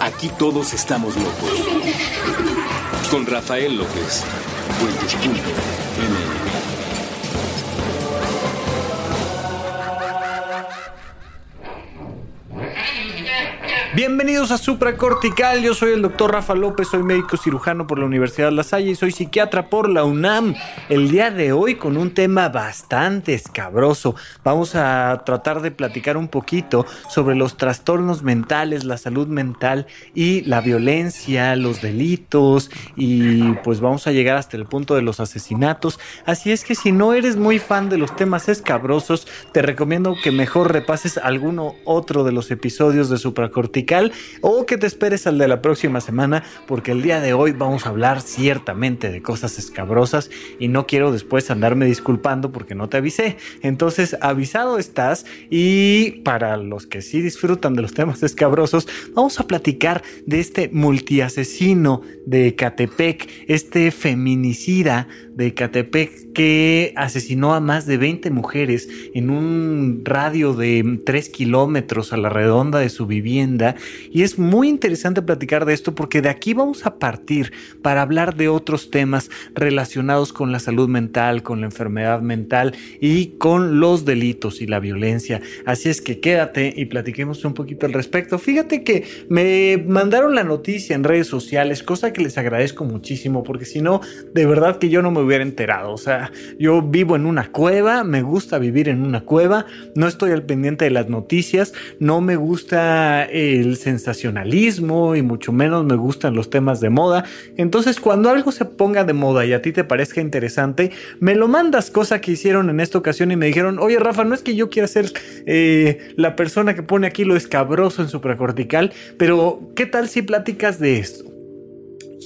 Aquí todos estamos locos. Con Rafael López. Bienvenidos a Supracortical, yo soy el doctor Rafa López, soy médico cirujano por la Universidad La Salle y soy psiquiatra por la UNAM. El día de hoy con un tema bastante escabroso. Vamos a tratar de platicar un poquito sobre los trastornos mentales, la salud mental y la violencia, los delitos y pues vamos a llegar hasta el punto de los asesinatos. Así es que si no eres muy fan de los temas escabrosos, te recomiendo que mejor repases alguno otro de los episodios de O que te esperes al de la próxima semana porque el día de hoy vamos a hablar ciertamente de cosas escabrosas y no quiero después andarme disculpando porque no te avisé. Entonces avisado estás y para los que sí disfrutan de los temas escabrosos, vamos a platicar de este multiasesino de Catepec, este feminicida de Catepec que asesinó a más de 20 mujeres en un radio de 3 kilómetros a la redonda de su vivienda y es muy interesante platicar de esto porque de aquí vamos a partir para hablar de otros temas relacionados con la salud mental, con la enfermedad mental y con los delitos y la violencia. Así es que quédate y platiquemos un poquito al respecto. Fíjate que me mandaron la noticia en redes sociales, cosa que les agradezco muchísimo porque si no, de verdad que yo no me hubiera enterado. O sea, yo vivo en una cueva, me gusta vivir en una cueva, no estoy al pendiente de las noticias, no me gusta el sensacionalismo y mucho menos me gustan los temas de moda. Entonces cuando algo se ponga de moda y a ti te parezca interesante, me lo mandas, cosa que hicieron en esta ocasión y me dijeron, oye Rafa, no es que yo quiera ser eh, la persona que pone aquí lo escabroso en supracortical, pero ¿qué tal si platicas de esto?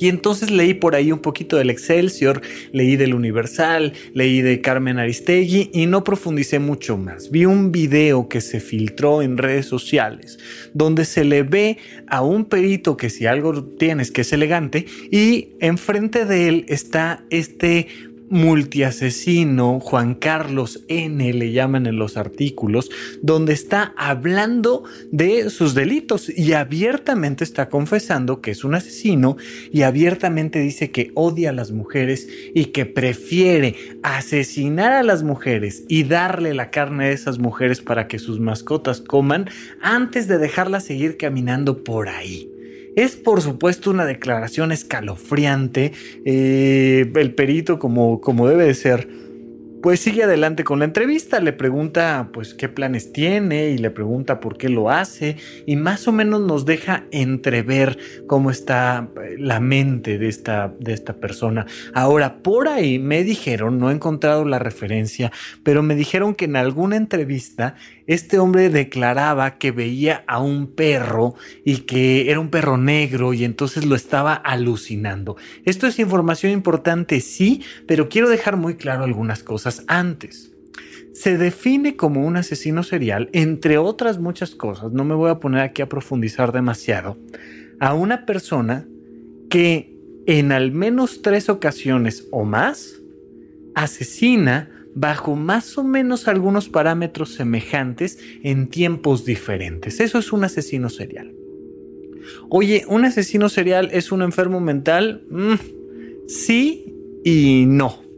Y entonces leí por ahí un poquito del Excelsior, leí del Universal, leí de Carmen Aristegui y no profundicé mucho más. Vi un video que se filtró en redes sociales donde se le ve a un perito que si algo tienes que es elegante y enfrente de él está este multiasesino, Juan Carlos N, le llaman en los artículos, donde está hablando de sus delitos y abiertamente está confesando que es un asesino y abiertamente dice que odia a las mujeres y que prefiere asesinar a las mujeres y darle la carne a esas mujeres para que sus mascotas coman antes de dejarlas seguir caminando por ahí. Es por supuesto una declaración escalofriante. Eh, el perito, como, como debe de ser, pues sigue adelante con la entrevista, le pregunta pues qué planes tiene y le pregunta por qué lo hace y más o menos nos deja entrever cómo está eh, la mente de esta, de esta persona. Ahora, por ahí me dijeron, no he encontrado la referencia, pero me dijeron que en alguna entrevista este hombre declaraba que veía a un perro y que era un perro negro y entonces lo estaba alucinando. Esto es información importante, sí, pero quiero dejar muy claro algunas cosas antes. Se define como un asesino serial, entre otras muchas cosas, no me voy a poner aquí a profundizar demasiado, a una persona que en al menos tres ocasiones o más asesina bajo más o menos algunos parámetros semejantes en tiempos diferentes. Eso es un asesino serial. Oye, ¿un asesino serial es un enfermo mental? Mm, sí y no.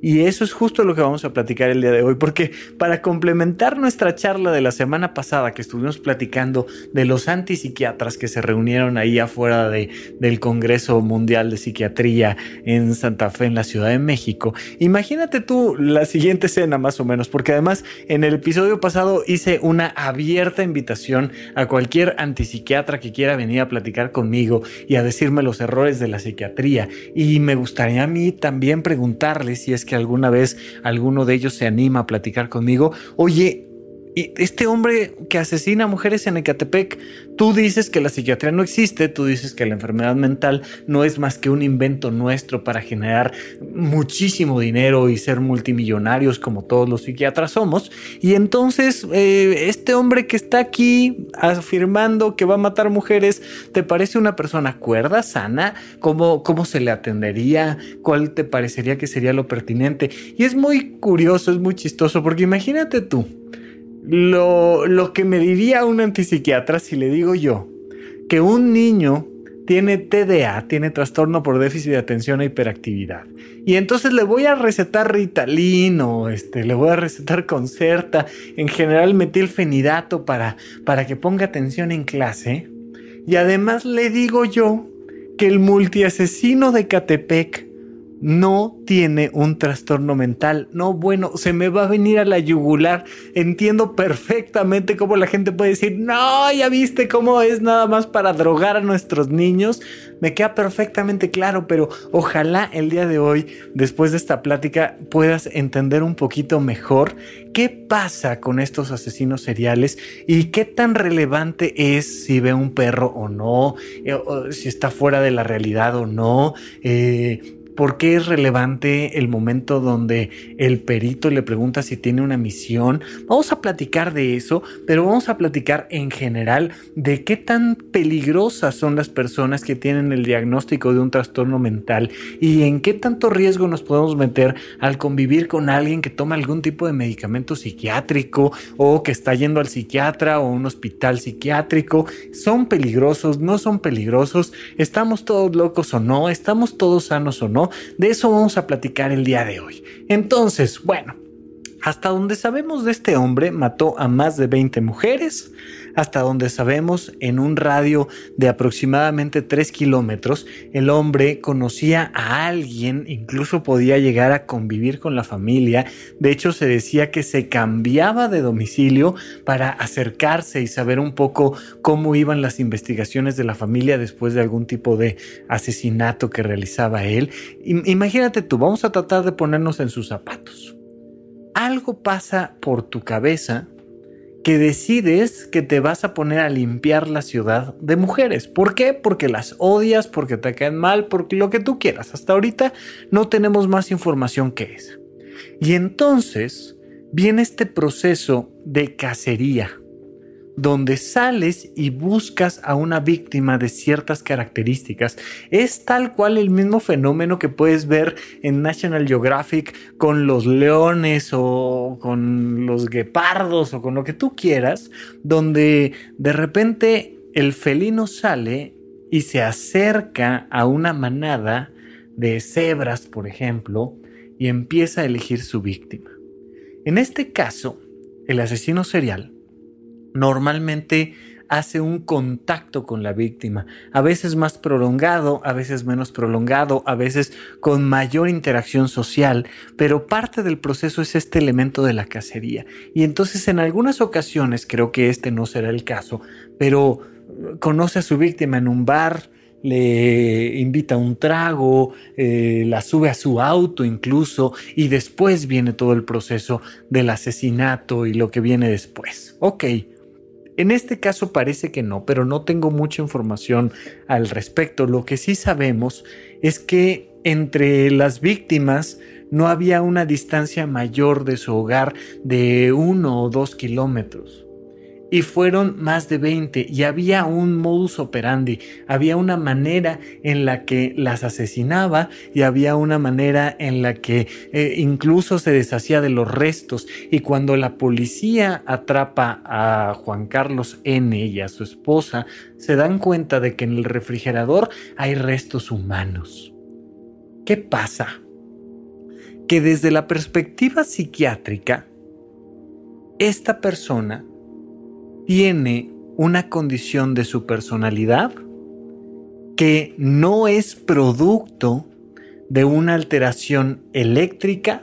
Y eso es justo lo que vamos a platicar el día de hoy, porque para complementar nuestra charla de la semana pasada que estuvimos platicando de los antipsiquiatras que se reunieron ahí afuera de, del Congreso Mundial de Psiquiatría en Santa Fe, en la Ciudad de México, imagínate tú la siguiente escena más o menos, porque además en el episodio pasado hice una abierta invitación a cualquier antipsiquiatra que quiera venir a platicar conmigo y a decirme los errores de la psiquiatría. Y me gustaría a mí también preguntarles si es que alguna vez alguno de ellos se anima a platicar conmigo, oye, este hombre que asesina mujeres en Ecatepec, tú dices que la psiquiatría no existe, tú dices que la enfermedad mental no es más que un invento nuestro para generar muchísimo dinero y ser multimillonarios como todos los psiquiatras somos. Y entonces, eh, este hombre que está aquí afirmando que va a matar mujeres, ¿te parece una persona cuerda, sana? ¿Cómo, cómo se le atendería? ¿Cuál te parecería que sería lo pertinente? Y es muy curioso, es muy chistoso, porque imagínate tú lo, lo que me diría un antipsiquiatra si le digo yo que un niño tiene TDA, tiene trastorno por déficit de atención e hiperactividad. Y entonces le voy a recetar Ritalin o este, le voy a recetar Concerta, en general metilfenidato para, para que ponga atención en clase. Y además le digo yo que el multiasesino de Catepec no tiene un trastorno mental. No, bueno, se me va a venir a la yugular. Entiendo perfectamente cómo la gente puede decir, no, ya viste cómo es nada más para drogar a nuestros niños. Me queda perfectamente claro, pero ojalá el día de hoy, después de esta plática, puedas entender un poquito mejor qué pasa con estos asesinos seriales y qué tan relevante es si ve un perro o no, eh, si está fuera de la realidad o no. Eh, ¿Por qué es relevante el momento donde el perito le pregunta si tiene una misión? Vamos a platicar de eso, pero vamos a platicar en general de qué tan peligrosas son las personas que tienen el diagnóstico de un trastorno mental y en qué tanto riesgo nos podemos meter al convivir con alguien que toma algún tipo de medicamento psiquiátrico o que está yendo al psiquiatra o un hospital psiquiátrico. ¿Son peligrosos? ¿No son peligrosos? ¿Estamos todos locos o no? ¿Estamos todos sanos o no? De eso vamos a platicar el día de hoy. Entonces, bueno, hasta donde sabemos de este hombre, mató a más de 20 mujeres. Hasta donde sabemos, en un radio de aproximadamente 3 kilómetros, el hombre conocía a alguien, incluso podía llegar a convivir con la familia. De hecho, se decía que se cambiaba de domicilio para acercarse y saber un poco cómo iban las investigaciones de la familia después de algún tipo de asesinato que realizaba él. Imagínate tú, vamos a tratar de ponernos en sus zapatos algo pasa por tu cabeza que decides que te vas a poner a limpiar la ciudad de mujeres. ¿Por qué? Porque las odias, porque te caen mal, porque lo que tú quieras. Hasta ahorita no tenemos más información que esa. Y entonces viene este proceso de cacería donde sales y buscas a una víctima de ciertas características. Es tal cual el mismo fenómeno que puedes ver en National Geographic con los leones o con los guepardos o con lo que tú quieras, donde de repente el felino sale y se acerca a una manada de cebras, por ejemplo, y empieza a elegir su víctima. En este caso, el asesino serial normalmente hace un contacto con la víctima, a veces más prolongado, a veces menos prolongado, a veces con mayor interacción social, pero parte del proceso es este elemento de la cacería. Y entonces en algunas ocasiones, creo que este no será el caso, pero conoce a su víctima en un bar, le invita un trago, eh, la sube a su auto incluso, y después viene todo el proceso del asesinato y lo que viene después. Ok, en este caso parece que no, pero no tengo mucha información al respecto. Lo que sí sabemos es que entre las víctimas no había una distancia mayor de su hogar de uno o dos kilómetros y fueron más de 20 y había un modus operandi, había una manera en la que las asesinaba y había una manera en la que eh, incluso se deshacía de los restos y cuando la policía atrapa a Juan Carlos N y a su esposa se dan cuenta de que en el refrigerador hay restos humanos. ¿Qué pasa? Que desde la perspectiva psiquiátrica, esta persona tiene una condición de su personalidad que no es producto de una alteración eléctrica,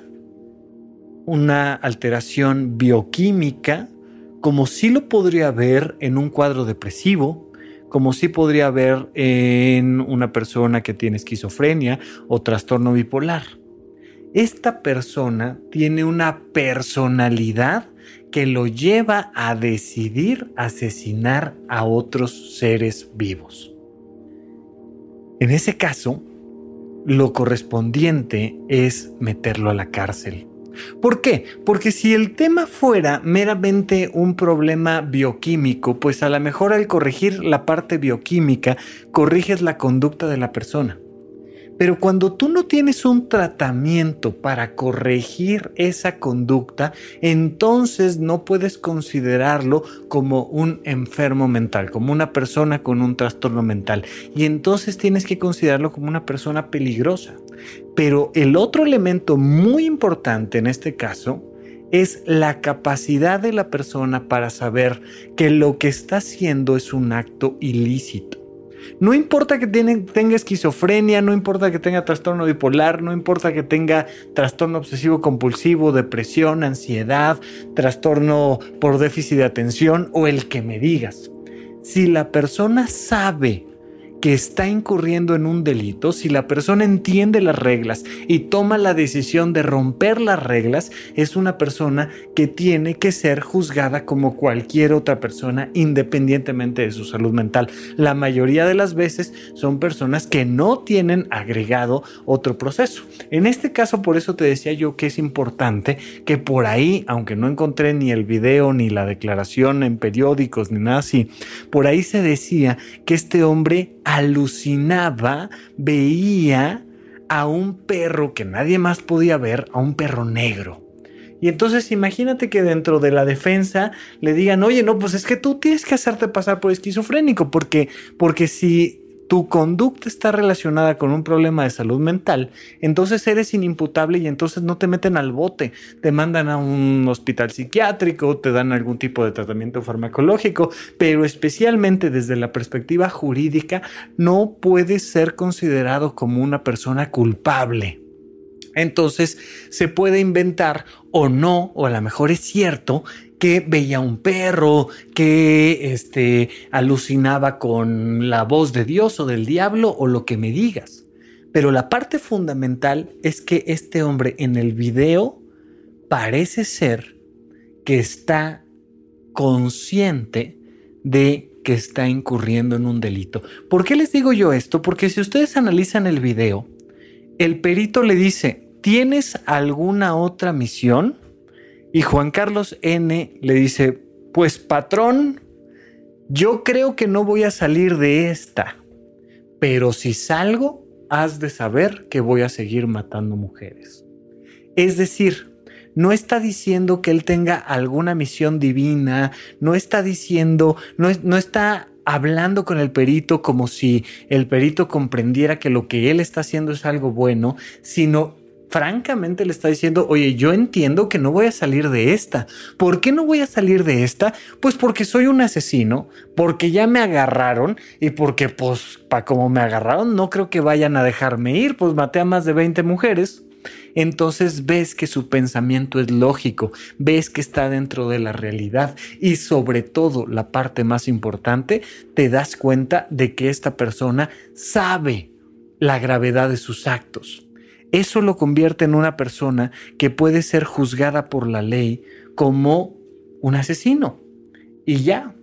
una alteración bioquímica, como sí lo podría haber en un cuadro depresivo, como sí podría haber en una persona que tiene esquizofrenia o trastorno bipolar. Esta persona tiene una personalidad que lo lleva a decidir asesinar a otros seres vivos. En ese caso, lo correspondiente es meterlo a la cárcel. ¿Por qué? Porque si el tema fuera meramente un problema bioquímico, pues a lo mejor al corregir la parte bioquímica, corriges la conducta de la persona. Pero cuando tú no tienes un tratamiento para corregir esa conducta, entonces no puedes considerarlo como un enfermo mental, como una persona con un trastorno mental. Y entonces tienes que considerarlo como una persona peligrosa. Pero el otro elemento muy importante en este caso es la capacidad de la persona para saber que lo que está haciendo es un acto ilícito. No importa que tenga esquizofrenia, no importa que tenga trastorno bipolar, no importa que tenga trastorno obsesivo compulsivo, depresión, ansiedad, trastorno por déficit de atención o el que me digas. Si la persona sabe está incurriendo en un delito, si la persona entiende las reglas y toma la decisión de romper las reglas, es una persona que tiene que ser juzgada como cualquier otra persona independientemente de su salud mental. La mayoría de las veces son personas que no tienen agregado otro proceso. En este caso, por eso te decía yo que es importante que por ahí, aunque no encontré ni el video ni la declaración en periódicos ni nada así, por ahí se decía que este hombre alucinaba, veía a un perro que nadie más podía ver, a un perro negro. Y entonces imagínate que dentro de la defensa le digan, oye, no, pues es que tú tienes que hacerte pasar por esquizofrénico, porque, porque si tu conducta está relacionada con un problema de salud mental, entonces eres inimputable y entonces no te meten al bote, te mandan a un hospital psiquiátrico, te dan algún tipo de tratamiento farmacológico, pero especialmente desde la perspectiva jurídica no puedes ser considerado como una persona culpable. Entonces se puede inventar o no, o a lo mejor es cierto, que veía un perro, que este, alucinaba con la voz de Dios o del diablo o lo que me digas. Pero la parte fundamental es que este hombre en el video parece ser que está consciente de que está incurriendo en un delito. ¿Por qué les digo yo esto? Porque si ustedes analizan el video, el perito le dice, ¿tienes alguna otra misión? Y Juan Carlos N le dice, pues patrón, yo creo que no voy a salir de esta, pero si salgo, has de saber que voy a seguir matando mujeres. Es decir, no está diciendo que él tenga alguna misión divina, no está diciendo, no, no está hablando con el perito como si el perito comprendiera que lo que él está haciendo es algo bueno, sino francamente le está diciendo, oye, yo entiendo que no voy a salir de esta. ¿Por qué no voy a salir de esta? Pues porque soy un asesino, porque ya me agarraron y porque pues para como me agarraron no creo que vayan a dejarme ir, pues maté a más de 20 mujeres. Entonces ves que su pensamiento es lógico, ves que está dentro de la realidad y sobre todo la parte más importante, te das cuenta de que esta persona sabe la gravedad de sus actos eso lo convierte en una persona que puede ser juzgada por la ley como un asesino. Y ya,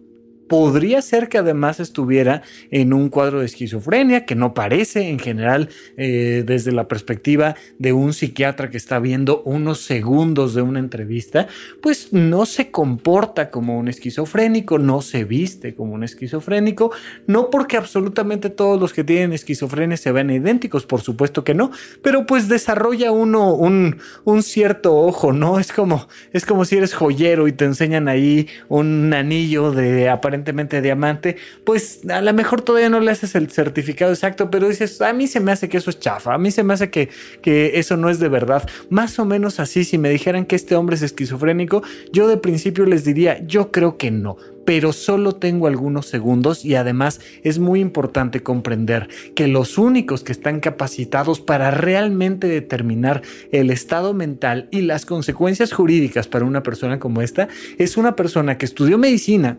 podría ser que además estuviera en un cuadro de esquizofrenia, que no parece en general eh, desde la perspectiva de un psiquiatra que está viendo unos segundos de una entrevista, pues no se comporta como un esquizofrénico, no se viste como un esquizofrénico, no porque absolutamente todos los que tienen esquizofrenia se ven idénticos, por supuesto que no, pero pues desarrolla uno un, un cierto ojo, ¿no? Es como, es como si eres joyero y te enseñan ahí un anillo de aparentemente diamante, pues a lo mejor todavía no le haces el certificado exacto, pero dices, a mí se me hace que eso es chafa, a mí se me hace que, que eso no es de verdad. Más o menos así, si me dijeran que este hombre es esquizofrénico, yo de principio les diría, yo creo que no pero solo tengo algunos segundos y además es muy importante comprender que los únicos que están capacitados para realmente determinar el estado mental y las consecuencias jurídicas para una persona como esta es una persona que estudió medicina,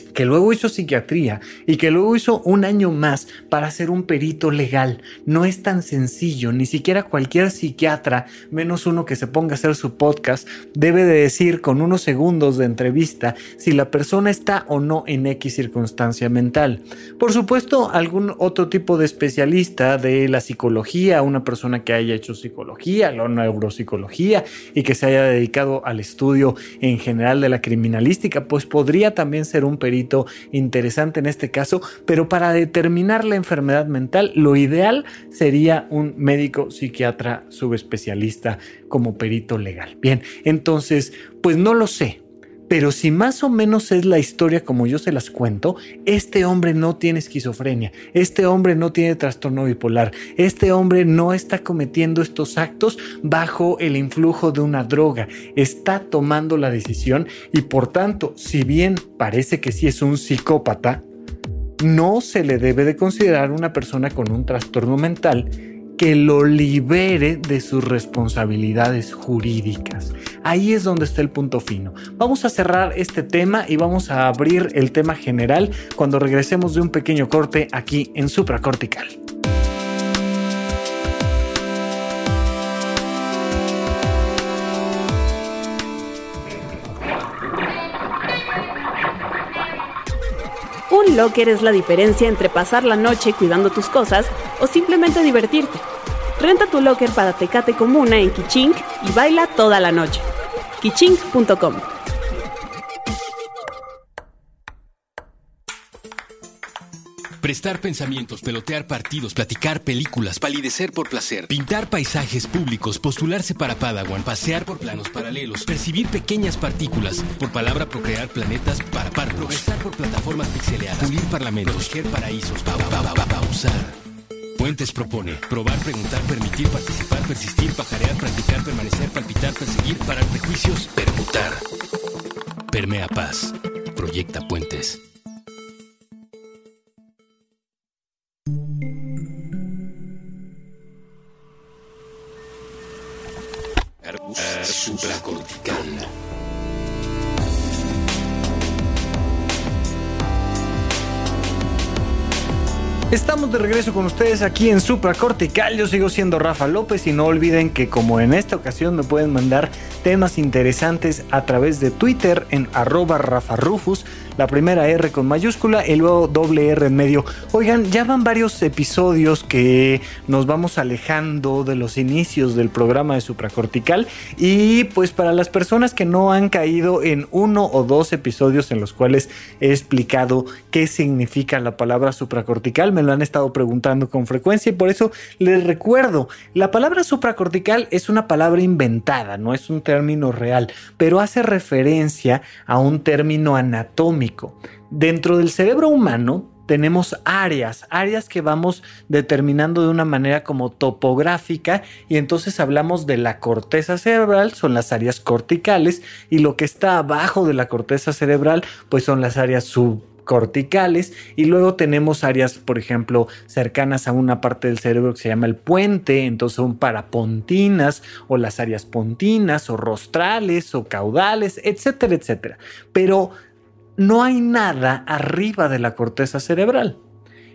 que luego hizo psiquiatría y que luego hizo un año más para ser un perito legal. No es tan sencillo, ni siquiera cualquier psiquiatra, menos uno que se ponga a hacer su podcast, debe de decir con unos segundos de entrevista si la persona está o no en X circunstancia mental. Por supuesto, algún otro tipo de especialista de la psicología, una persona que haya hecho psicología, la neuropsicología y que se haya dedicado al estudio en general de la criminalística, pues podría también ser un perito poquito interesante en este caso, pero para determinar la enfermedad mental, lo ideal sería un médico psiquiatra subespecialista como perito legal. Bien, entonces, pues no lo sé. Pero si más o menos es la historia como yo se las cuento, este hombre no tiene esquizofrenia, este hombre no tiene trastorno bipolar, este hombre no está cometiendo estos actos bajo el influjo de una droga, está tomando la decisión y por tanto, si bien parece que sí es un psicópata, no se le debe de considerar una persona con un trastorno mental que lo libere de sus responsabilidades jurídicas. Ahí es donde está el punto fino. Vamos a cerrar este tema y vamos a abrir el tema general cuando regresemos de un pequeño corte aquí en supracortical. Locker es la diferencia entre pasar la noche cuidando tus cosas o simplemente divertirte. Renta tu locker para Tecate Comuna en Kichink y baila toda la noche. kichink.com Prestar pensamientos, pelotear partidos, platicar películas, palidecer por placer, pintar paisajes públicos, postularse para Padawan, pasear por planos paralelos, percibir pequeñas partículas, por palabra procrear planetas para par, progresar por plataformas pixeleadas, pulir parlamentos, proteger paraísos, pa, pa, pa, pausar. Puentes propone probar, preguntar, permitir, participar, persistir, pajarear, practicar, permanecer, palpitar, perseguir, parar prejuicios, permutar. Permea paz. Proyecta puentes. Supracortical. Estamos de regreso con ustedes aquí en Supracortical. Yo sigo siendo Rafa López y no olviden que como en esta ocasión me pueden mandar temas interesantes a través de Twitter en arroba Rafa Rufus la primera R con mayúscula y luego doble R en medio. Oigan, ya van varios episodios que nos vamos alejando de los inicios del programa de supracortical y pues para las personas que no han caído en uno o dos episodios en los cuales he explicado qué significa la palabra supracortical, me lo han estado preguntando con frecuencia y por eso les recuerdo, la palabra supracortical es una palabra inventada, no es un término real, pero hace referencia a un término anatómico Dentro del cerebro humano tenemos áreas, áreas que vamos determinando de una manera como topográfica y entonces hablamos de la corteza cerebral, son las áreas corticales y lo que está abajo de la corteza cerebral pues son las áreas subcorticales y luego tenemos áreas, por ejemplo, cercanas a una parte del cerebro que se llama el puente, entonces son parapontinas o las áreas pontinas o rostrales o caudales, etcétera, etcétera. Pero no hay nada arriba de la corteza cerebral.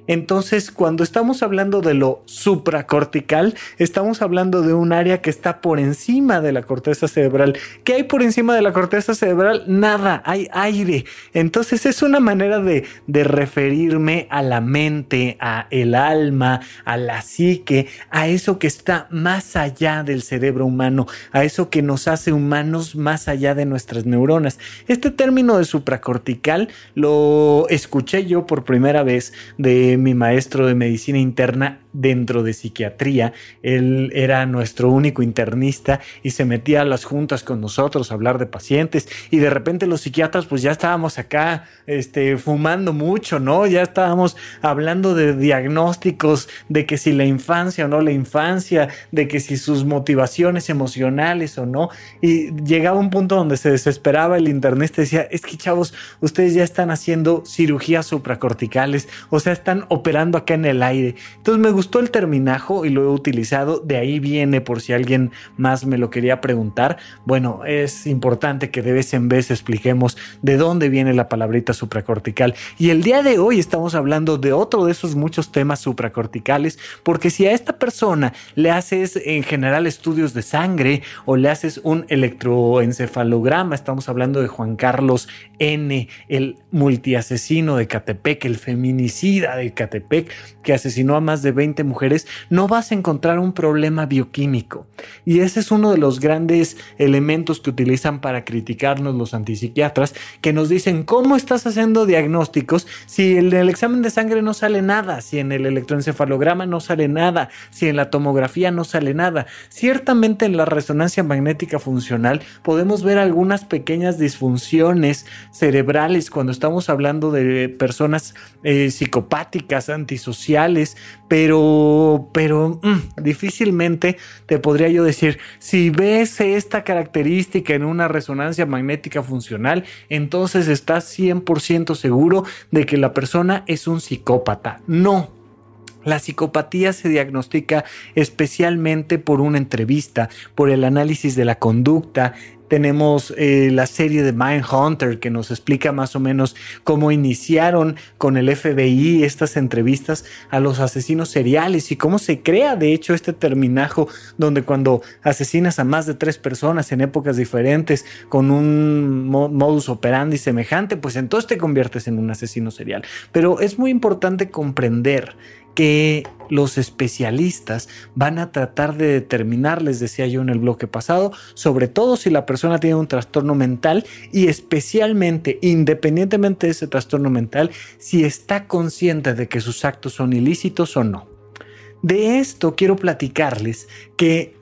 Entonces, cuando estamos hablando de lo supracortical, estamos hablando de un área que está por encima de la corteza cerebral. ¿Qué hay por encima de la corteza cerebral? Nada, hay aire. Entonces, es una manera de, de referirme a la mente, a el alma, a la psique, a eso que está más allá del cerebro humano, a eso que nos hace humanos más allá de nuestras neuronas. Este término de supracortical lo escuché yo por primera vez de mi maestro de medicina interna dentro de psiquiatría. Él era nuestro único internista y se metía a las juntas con nosotros a hablar de pacientes y de repente los psiquiatras pues ya estábamos acá este, fumando mucho, ¿no? Ya estábamos hablando de diagnósticos, de que si la infancia o no la infancia, de que si sus motivaciones emocionales o no. Y llegaba un punto donde se desesperaba el internista y decía, es que chavos, ustedes ya están haciendo cirugías supracorticales, o sea, están operando acá en el aire. Entonces me gustó el terminajo y lo he utilizado. De ahí viene por si alguien más me lo quería preguntar. Bueno, es importante que de vez en vez expliquemos de dónde viene la palabrita supracortical. Y el día de hoy estamos hablando de otro de esos muchos temas supracorticales, porque si a esta persona le haces en general estudios de sangre o le haces un electroencefalograma, estamos hablando de Juan Carlos N, el multiasesino de Catepec, el feminicida de Ecatepec, que asesinó a más de 20 mujeres, no vas a encontrar un problema bioquímico. Y ese es uno de los grandes elementos que utilizan para criticarnos los antipsiquiatras, que nos dicen, ¿cómo estás haciendo diagnósticos si en el examen de sangre no sale nada, si en el electroencefalograma no sale nada, si en la tomografía no sale nada? Ciertamente en la resonancia magnética funcional podemos ver algunas pequeñas disfunciones cerebrales cuando estamos hablando de personas eh, psicopáticas, antisociales, pero, pero mm, difícilmente te podría yo decir, si ves esta característica en una resonancia magnética funcional, entonces estás 100% seguro de que la persona es un psicópata. No, la psicopatía se diagnostica especialmente por una entrevista, por el análisis de la conducta, tenemos eh, la serie de Mindhunter que nos explica más o menos cómo iniciaron con el FBI estas entrevistas a los asesinos seriales y cómo se crea de hecho este terminajo donde cuando asesinas a más de tres personas en épocas diferentes con un modus operandi semejante, pues entonces te conviertes en un asesino serial. Pero es muy importante comprender que los especialistas van a tratar de determinar, les decía yo en el bloque pasado, sobre todo si la persona tiene un trastorno mental y especialmente, independientemente de ese trastorno mental, si está consciente de que sus actos son ilícitos o no. De esto quiero platicarles que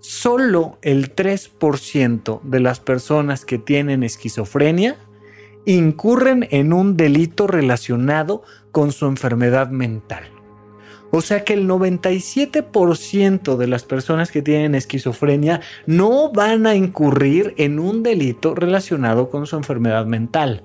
solo el 3% de las personas que tienen esquizofrenia incurren en un delito relacionado con su enfermedad mental. O sea que el 97% de las personas que tienen esquizofrenia no van a incurrir en un delito relacionado con su enfermedad mental.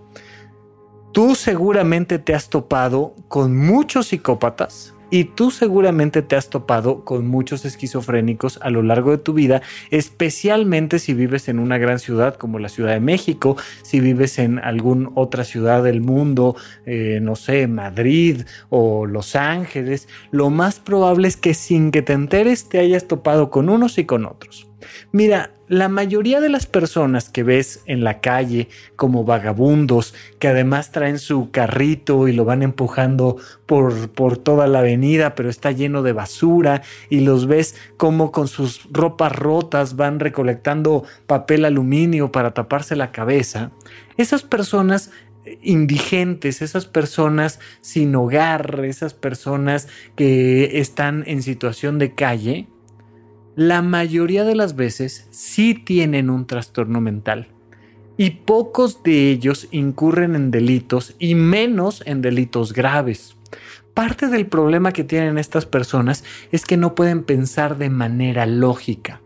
Tú seguramente te has topado con muchos psicópatas y tú seguramente te has topado con muchos esquizofrénicos a lo largo de tu vida, especialmente si vives en una gran ciudad como la Ciudad de México, si vives en alguna otra ciudad del mundo, eh, no sé, Madrid o Los Ángeles. Lo más probable es que sin que te enteres te hayas topado con unos y con otros. Mira, la mayoría de las personas que ves en la calle como vagabundos, que además traen su carrito y lo van empujando por, por toda la avenida, pero está lleno de basura, y los ves como con sus ropas rotas van recolectando papel aluminio para taparse la cabeza, esas personas indigentes, esas personas sin hogar, esas personas que están en situación de calle, la mayoría de las veces sí tienen un trastorno mental y pocos de ellos incurren en delitos y menos en delitos graves. Parte del problema que tienen estas personas es que no pueden pensar de manera lógica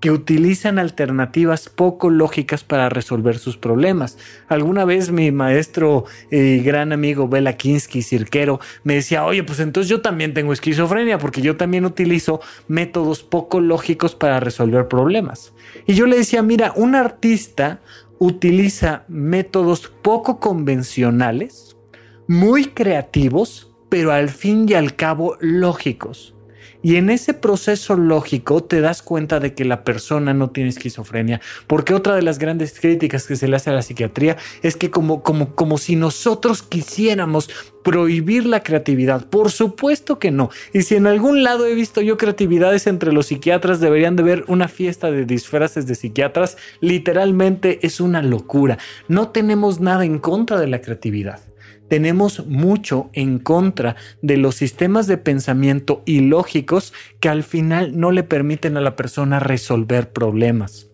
que utilizan alternativas poco lógicas para resolver sus problemas. Alguna vez mi maestro y gran amigo Bela Kinsky, cirquero, me decía, oye, pues entonces yo también tengo esquizofrenia porque yo también utilizo métodos poco lógicos para resolver problemas. Y yo le decía, mira, un artista utiliza métodos poco convencionales, muy creativos, pero al fin y al cabo lógicos. Y en ese proceso lógico te das cuenta de que la persona no tiene esquizofrenia, porque otra de las grandes críticas que se le hace a la psiquiatría es que como, como, como si nosotros quisiéramos prohibir la creatividad. Por supuesto que no. Y si en algún lado he visto yo creatividades entre los psiquiatras, deberían de ver una fiesta de disfraces de psiquiatras. Literalmente es una locura. No tenemos nada en contra de la creatividad tenemos mucho en contra de los sistemas de pensamiento ilógicos que al final no le permiten a la persona resolver problemas.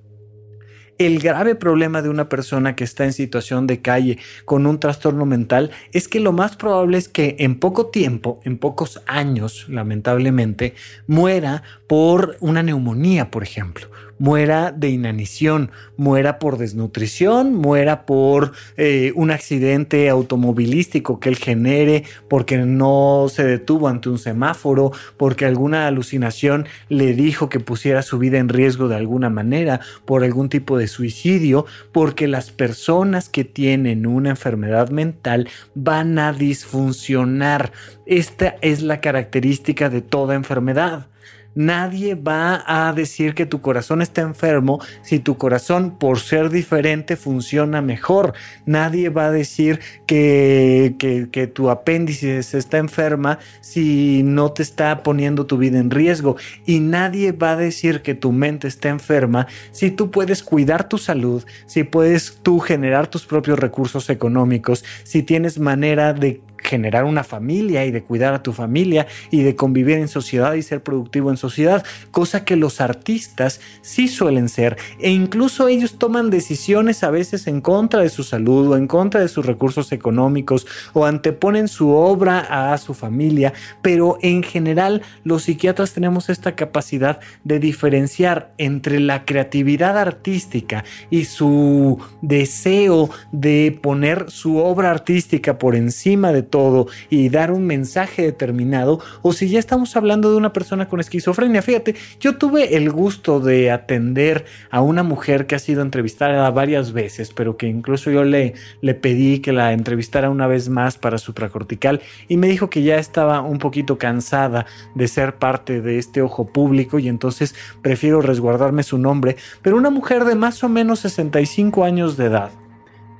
El grave problema de una persona que está en situación de calle con un trastorno mental es que lo más probable es que en poco tiempo, en pocos años, lamentablemente, muera por una neumonía, por ejemplo, muera de inanición, muera por desnutrición, muera por eh, un accidente automovilístico que él genere, porque no se detuvo ante un semáforo, porque alguna alucinación le dijo que pusiera su vida en riesgo de alguna manera, por algún tipo de suicidio, porque las personas que tienen una enfermedad mental van a disfuncionar. Esta es la característica de toda enfermedad Nadie va a decir que tu corazón está enfermo si tu corazón, por ser diferente, funciona mejor. Nadie va a decir que, que, tu apéndice está enferma si no te está poniendo tu vida en riesgo. Y nadie va a decir que tu mente está enferma si tú puedes cuidar tu salud, si puedes tú generar tus propios recursos económicos, si tienes manera de generar una familia y de cuidar a tu familia y de convivir en sociedad y ser productivo en sociedad, cosa que los artistas sí suelen ser. E incluso ellos toman decisiones a veces en contra de su salud o en contra de sus recursos económicos o anteponen su obra a su familia, pero en general los psiquiatras tenemos esta capacidad de diferenciar entre la creatividad artística y su deseo de poner su obra artística por encima de todo y dar un mensaje determinado, o si ya estamos hablando de una persona con esquizofrenia. Fíjate, yo tuve el gusto de atender a una mujer que ha sido entrevistada varias veces, pero que incluso yo le, le pedí que la entrevistara una vez más para supracortical y me dijo que ya estaba un poquito cansada de ser parte de este ojo público y entonces prefiero resguardarme su nombre, pero una mujer de más o menos 65 años de edad,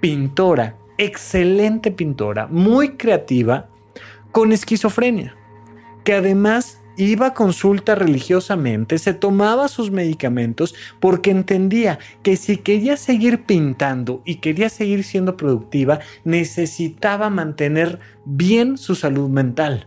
pintora, excelente pintora, muy creativa, con esquizofrenia, que además iba a consulta religiosamente, se tomaba sus medicamentos porque entendía que si quería seguir pintando y quería seguir siendo productiva, necesitaba mantener bien su salud mental.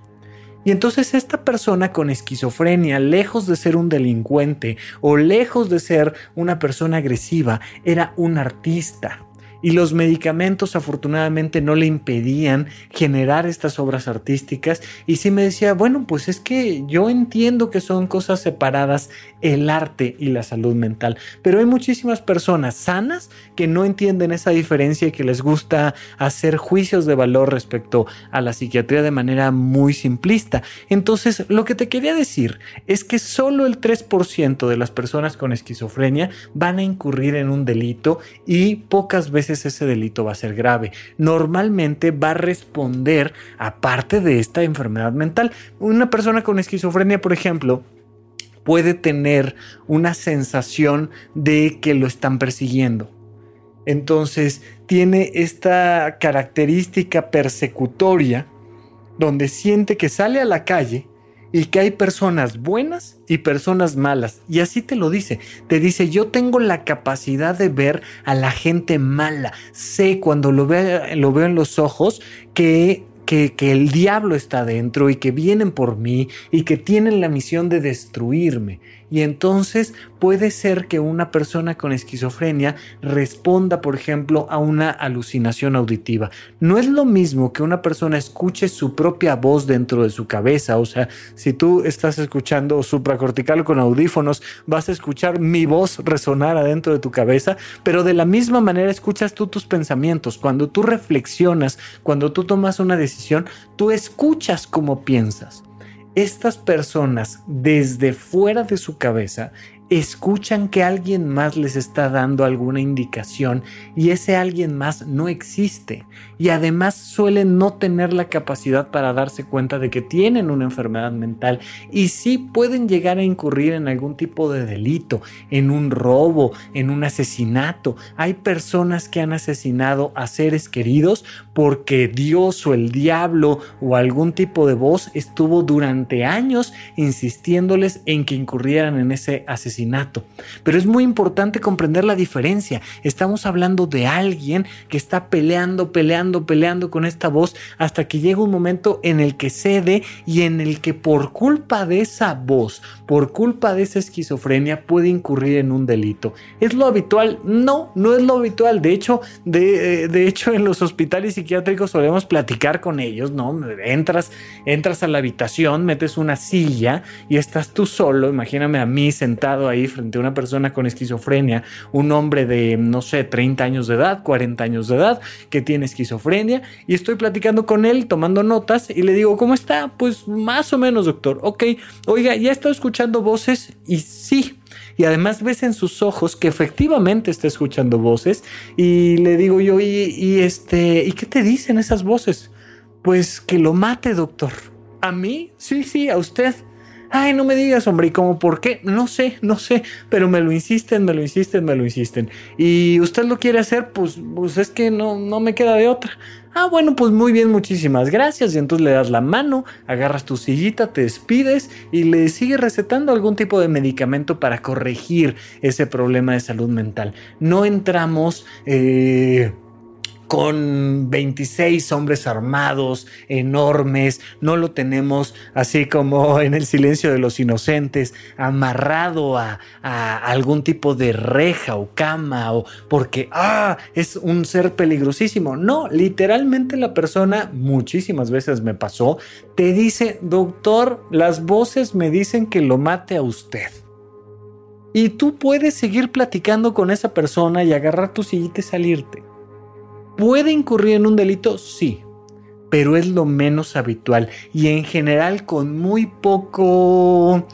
Y entonces esta persona con esquizofrenia, lejos de ser un delincuente o lejos de ser una persona agresiva, era un artista, y los medicamentos afortunadamente no le impedían generar estas obras artísticas y sí me decía, bueno, pues es que yo entiendo que son cosas separadas el arte y la salud mental, pero hay muchísimas personas sanas que no entienden esa diferencia y que les gusta hacer juicios de valor respecto a la psiquiatría de manera muy simplista. Entonces, lo que te quería decir es que solo el 3% de las personas con esquizofrenia van a incurrir en un delito y pocas veces ese delito va a ser grave. Normalmente va a responder aparte de esta enfermedad mental. Una persona con esquizofrenia, por ejemplo, puede tener una sensación de que lo están persiguiendo. Entonces tiene esta característica persecutoria donde siente que sale a la calle y que hay personas buenas y personas malas. Y así te lo dice. Te dice, yo tengo la capacidad de ver a la gente mala. Sé cuando lo, lo veo en los ojos que que, que, el diablo está dentro y que vienen por mí y que tienen la misión de destruirme. Y entonces puede ser que una persona con esquizofrenia responda, por ejemplo, a una alucinación auditiva. No es lo mismo que una persona escuche su propia voz dentro de su cabeza. O sea, si tú estás escuchando supracortical con audífonos, vas a escuchar mi voz resonar adentro de tu cabeza, pero de la misma manera escuchas tú tus pensamientos. Cuando tú reflexionas, cuando tú tomas una decisión, tú escuchas cómo piensas estas personas desde fuera de su cabeza escuchan que alguien más les está dando alguna indicación y ese alguien más no existe y además suelen no tener la capacidad para darse cuenta de que tienen una enfermedad mental y sí pueden llegar a incurrir en algún tipo de delito, en un robo, en un asesinato. Hay personas que han asesinado a seres queridos porque Dios o el diablo o algún tipo de voz estuvo durante años insistiéndoles en que incurrieran en ese asesinato pero es muy importante comprender la diferencia. Estamos hablando de alguien que está peleando, peleando, peleando con esta voz hasta que llega un momento en el que cede y en el que por culpa de esa voz, por culpa de esa esquizofrenia puede incurrir en un delito. ¿Es lo habitual? No, no es lo habitual. De hecho, de, eh, de hecho en los hospitales psiquiátricos solemos platicar con ellos, ¿no? Entras, entras a la habitación, metes una silla y estás tú solo. Imagíname a mí sentado ahí frente a una persona con esquizofrenia, un hombre de, no sé, 30 años de edad, 40 años de edad, que tiene esquizofrenia, y estoy platicando con él, tomando notas, y le digo, ¿cómo está? Pues más o menos, doctor. Ok, oiga, ya está escuchando voces, y sí, y además ves en sus ojos que efectivamente está escuchando voces y le digo yo, y, este, ¿y qué te dicen esas voces? Pues que lo mate, doctor. ¿A mí? Sí, sí, a usted. Ay, no me digas, hombre, ¿y cómo por qué? No sé, no sé, pero me lo insisten, me lo insisten, me lo insisten. Y usted lo quiere hacer, pues, pues es que no, no me queda de otra. Ah, bueno, pues muy bien, muchísimas gracias. Y entonces le das la mano, agarras tu sillita, te despides y le sigues recetando algún tipo de medicamento para corregir ese problema de salud mental. No entramos... Eh, con 26 hombres armados enormes, no lo tenemos así como en el silencio de los inocentes, amarrado a, algún tipo de reja o cama o porque, ah, es un ser peligrosísimo. No, literalmente la persona, muchísimas veces me pasó, te dice, doctor, las voces me dicen que lo mate a usted. Y tú puedes seguir platicando con esa persona y agarrar tu sillita y salirte. ¿Puede incurrir en un delito? Sí, pero es lo menos habitual y en general con muy poco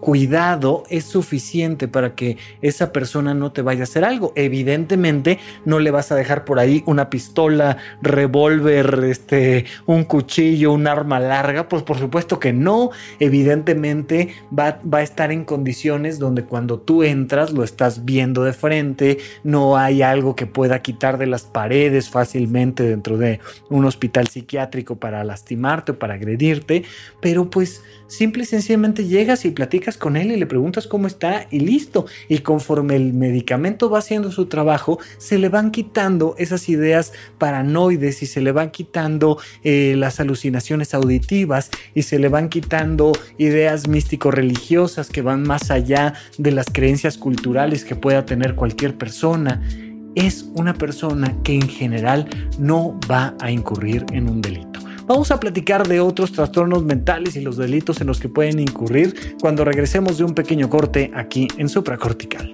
cuidado es suficiente para que esa persona no te vaya a hacer algo. Evidentemente, no le vas a dejar por ahí una pistola, revólver, este, un cuchillo, un arma larga. Pues por supuesto que no. Evidentemente, va, va a estar en condiciones donde cuando tú entras lo estás viendo de frente, no hay algo que pueda quitar de las paredes fácilmente dentro de un hospital psiquiátrico para lastimarte o para agredirte. Pero pues simple y sencillamente llegas y platicas con él y le preguntas cómo está y listo. Y conforme el medicamento va haciendo su trabajo, se le van quitando esas ideas paranoides y se le van quitando eh, las alucinaciones auditivas y se le van quitando ideas místico-religiosas que van más allá de las creencias culturales que pueda tener cualquier persona. Es una persona que en general no va a incurrir en un delito. Vamos a platicar de otros trastornos mentales y los delitos en los que pueden incurrir cuando regresemos de un pequeño corte aquí en supracortical.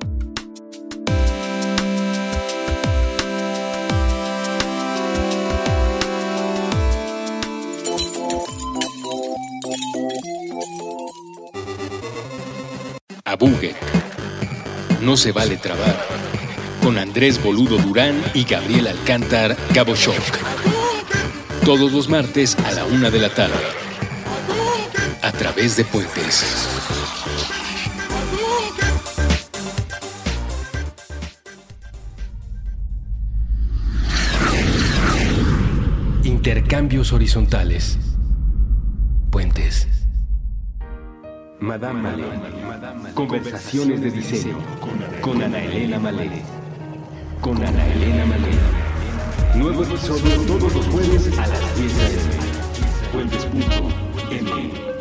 Abugue. No se vale trabar. Con Andrés Boludo Durán y Gabriel Alcántar Gabo Shock todos los martes a la una de la tarde. A través de Puentes. Intercambios horizontales. Puentes. Madame Malé. Conversaciones de diseño. Con Ana Elena Malé. Con Ana Elena Malé. Nuevo episodio todos los jueves a las 10 de la Puentes.m.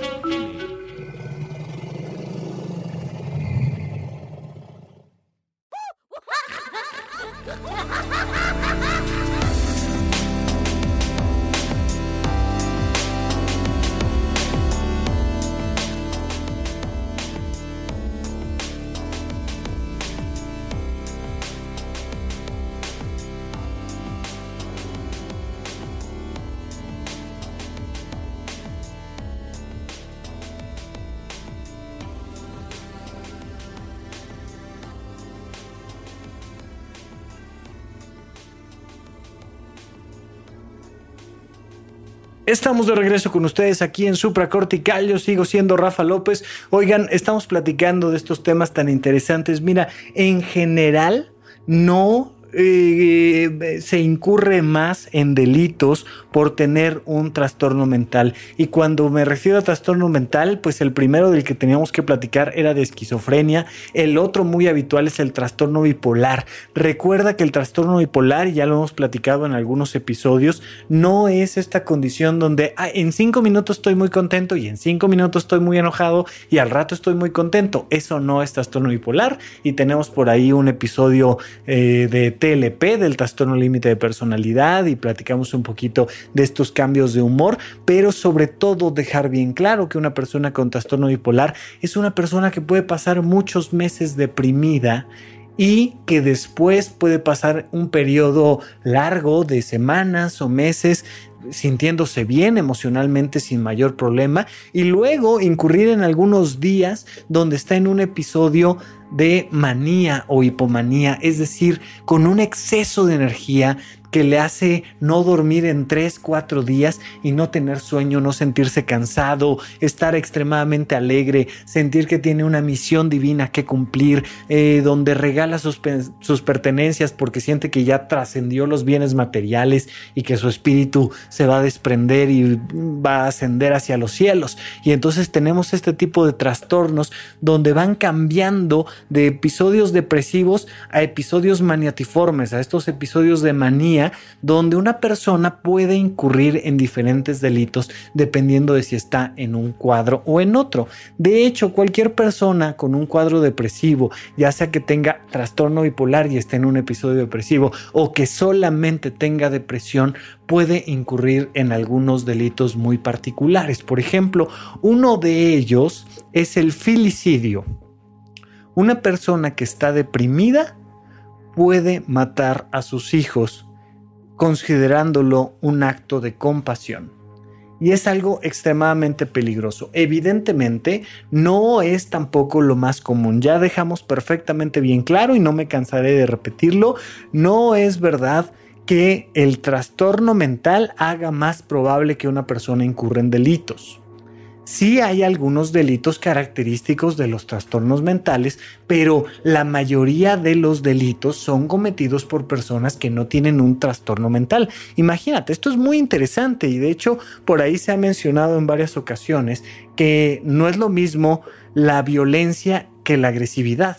Estamos de regreso con ustedes aquí en Supracortical. Yo sigo siendo Rafa López. Oigan, estamos platicando de estos temas tan interesantes. Mira, en general, no eh, se incurre más en delitos por tener un trastorno mental. Y cuando me refiero a trastorno mental, pues el primero del que teníamos que platicar era de esquizofrenia. El otro muy habitual es el trastorno bipolar. Recuerda que el trastorno bipolar, ya lo hemos platicado en algunos episodios, no es esta condición donde ah, en cinco minutos estoy muy contento y en cinco minutos estoy muy enojado y al rato estoy muy contento. Eso no es trastorno bipolar y tenemos por ahí un episodio eh, de TLP, del trastorno límite de personalidad, y platicamos un poquito de estos cambios de humor, pero sobre todo dejar bien claro que una persona con trastorno bipolar es una persona que puede pasar muchos meses deprimida y que después puede pasar un periodo largo de semanas o meses sintiéndose bien emocionalmente sin mayor problema y luego incurrir en algunos días donde está en un episodio de manía o hipomanía, es decir, con un exceso de energía que le hace no dormir en 3, 4 días y no tener sueño, no sentirse cansado, estar extremadamente alegre, sentir que tiene una misión divina que cumplir, eh, donde regala sus, sus pertenencias porque siente que ya trascendió los bienes materiales y que su espíritu se va a desprender y va a ascender hacia los cielos. Y entonces tenemos este tipo de trastornos donde van cambiando de episodios depresivos a episodios maniatiformes, a estos episodios de manía donde una persona puede incurrir en diferentes delitos dependiendo de si está en un cuadro o en otro. De hecho, cualquier persona con un cuadro depresivo, ya sea que tenga trastorno bipolar y esté en un episodio depresivo o que solamente tenga depresión, puede incurrir en algunos delitos muy particulares. Por ejemplo, uno de ellos es el filicidio. Una persona que está deprimida puede matar a sus hijos considerándolo un acto de compasión. Y es algo extremadamente peligroso. Evidentemente, no es tampoco lo más común. Ya dejamos perfectamente bien claro y no me cansaré de repetirlo. No es verdad que el trastorno mental haga más probable que una persona incurra en delitos. Sí hay algunos delitos característicos de los trastornos mentales, pero la mayoría de los delitos son cometidos por personas que no tienen un trastorno mental. Imagínate, esto es muy interesante y de hecho por ahí se ha mencionado en varias ocasiones que no es lo mismo la violencia que la agresividad.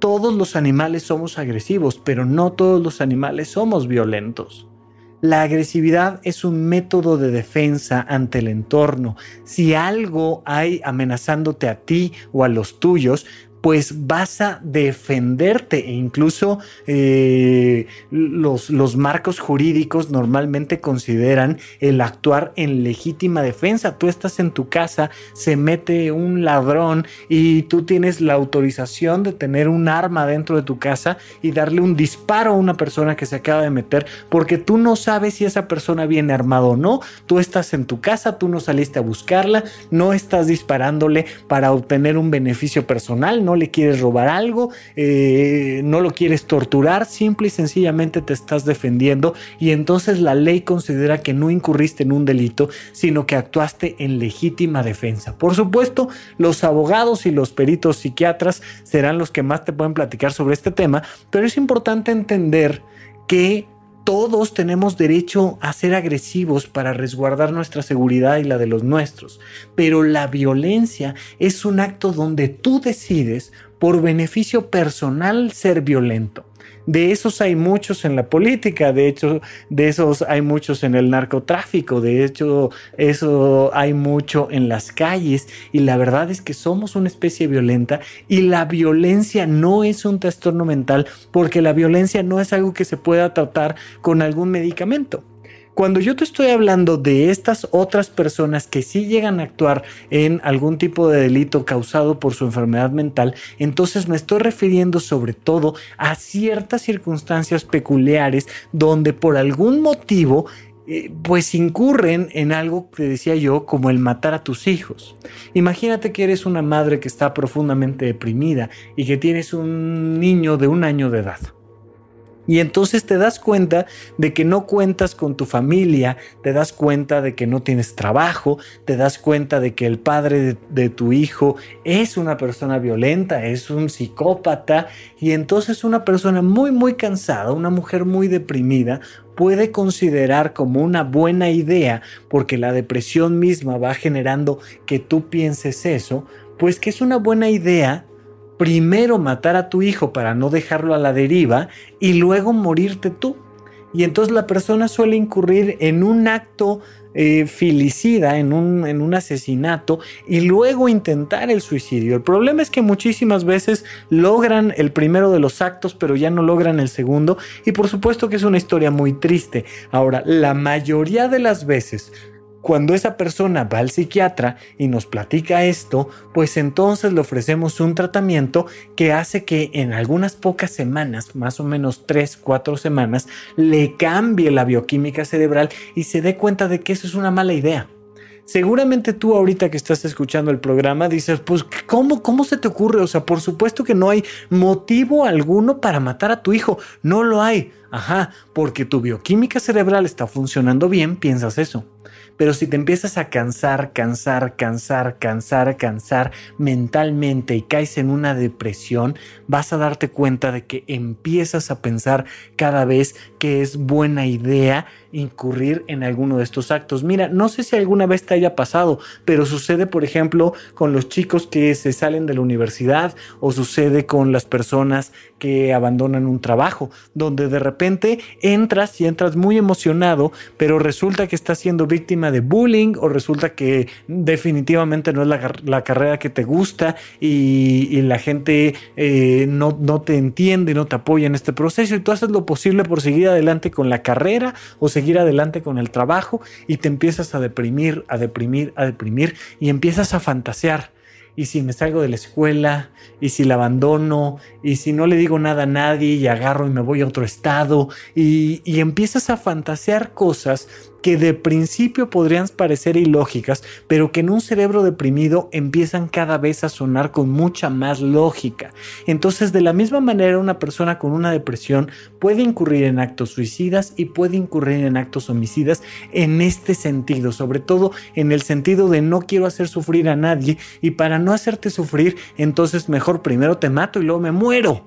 Todos los animales somos agresivos, pero no todos los animales somos violentos. La agresividad es un método de defensa ante el entorno. Si algo hay amenazándote a ti o a los tuyos, pues vas a defenderte e incluso eh, los, los marcos jurídicos normalmente consideran el actuar en legítima defensa. Tú estás en tu casa, se mete un ladrón y tú tienes la autorización de tener un arma dentro de tu casa y darle un disparo a una persona que se acaba de meter porque tú no sabes si esa persona viene armado o no. Tú estás en tu casa, tú no saliste a buscarla, no estás disparándole para obtener un beneficio personal, no le quieres robar algo, eh, no lo quieres torturar, simple y sencillamente te estás defendiendo y entonces la ley considera que no incurriste en un delito, sino que actuaste en legítima defensa. Por supuesto, los abogados y los peritos psiquiatras serán los que más te pueden platicar sobre este tema, pero es importante entender que todos tenemos derecho a ser agresivos para resguardar nuestra seguridad y la de los nuestros, pero la violencia es un acto donde tú decides por beneficio personal ser violento. De esos hay muchos en la política, de hecho, de esos hay muchos en el narcotráfico, de hecho, eso hay mucho en las calles y la verdad es que somos una especie violenta y la violencia no es un trastorno mental porque la violencia no es algo que se pueda tratar con algún medicamento. Cuando yo te estoy hablando de estas otras personas que sí llegan a actuar en algún tipo de delito causado por su enfermedad mental, entonces me estoy refiriendo sobre todo a ciertas circunstancias peculiares donde por algún motivo eh, pues incurren en algo que decía yo como el matar a tus hijos. Imagínate que eres una madre que está profundamente deprimida y que tienes un niño de un año de edad. Y entonces te das cuenta de que no cuentas con tu familia, te das cuenta de que no tienes trabajo, te das cuenta de que el padre de, tu hijo es una persona violenta, es un psicópata, y entonces una persona muy, muy cansada, una mujer muy deprimida, puede considerar como una buena idea, porque la depresión misma va generando que tú pienses eso, pues que es una buena idea primero matar a tu hijo para no dejarlo a la deriva y luego morirte tú. Y entonces la persona suele incurrir en un acto eh, filicida, en un, en un asesinato y luego intentar el suicidio. El problema es que muchísimas veces logran el primero de los actos, pero ya no logran el segundo. Y por supuesto que es una historia muy triste. Ahora, la mayoría de las veces Cuando esa persona va al psiquiatra y nos platica esto, pues entonces le ofrecemos un tratamiento que hace que en algunas pocas semanas, más o menos 3, 4 semanas, le cambie la bioquímica cerebral y se dé cuenta de que eso es una mala idea. Seguramente tú ahorita que estás escuchando el programa dices, pues ¿cómo, ¿cómo se te ocurre? O sea, por supuesto que no hay motivo alguno para matar a tu hijo. No lo hay. Ajá, porque tu bioquímica cerebral está funcionando bien, piensas eso. Pero si te empiezas a cansar, cansar, cansar, cansar, cansar mentalmente y caes en una depresión, vas a darte cuenta de que empiezas a pensar cada vez que es buena idea incurrir en alguno de estos actos. Mira, no sé si alguna vez te haya pasado, pero sucede, por ejemplo, con los chicos que se salen de la universidad o sucede con las personas que abandonan un trabajo, donde de repente entras y entras muy emocionado, pero resulta que estás siendo víctima de bullying o resulta que definitivamente no es la, carrera que te gusta y, la gente eh, no, no te entiende, no te apoya en este proceso y tú haces lo posible por seguir adelante con la carrera o seguir adelante con el trabajo y te empiezas a deprimir, a deprimir, a deprimir y empiezas a fantasear. Y si me salgo de la escuela, y si la abandono, y si no le digo nada a nadie y agarro y me voy a otro estado, y, y empiezas a fantasear cosas que de principio podrían parecer ilógicas, pero que en un cerebro deprimido empiezan cada vez a sonar con mucha más lógica. Entonces, de la misma manera, una persona con una depresión puede incurrir en actos suicidas y puede incurrir en actos homicidas en este sentido, sobre todo en el sentido de no quiero hacer sufrir a nadie y para no hacerte sufrir, entonces mejor primero te mato y luego me muero.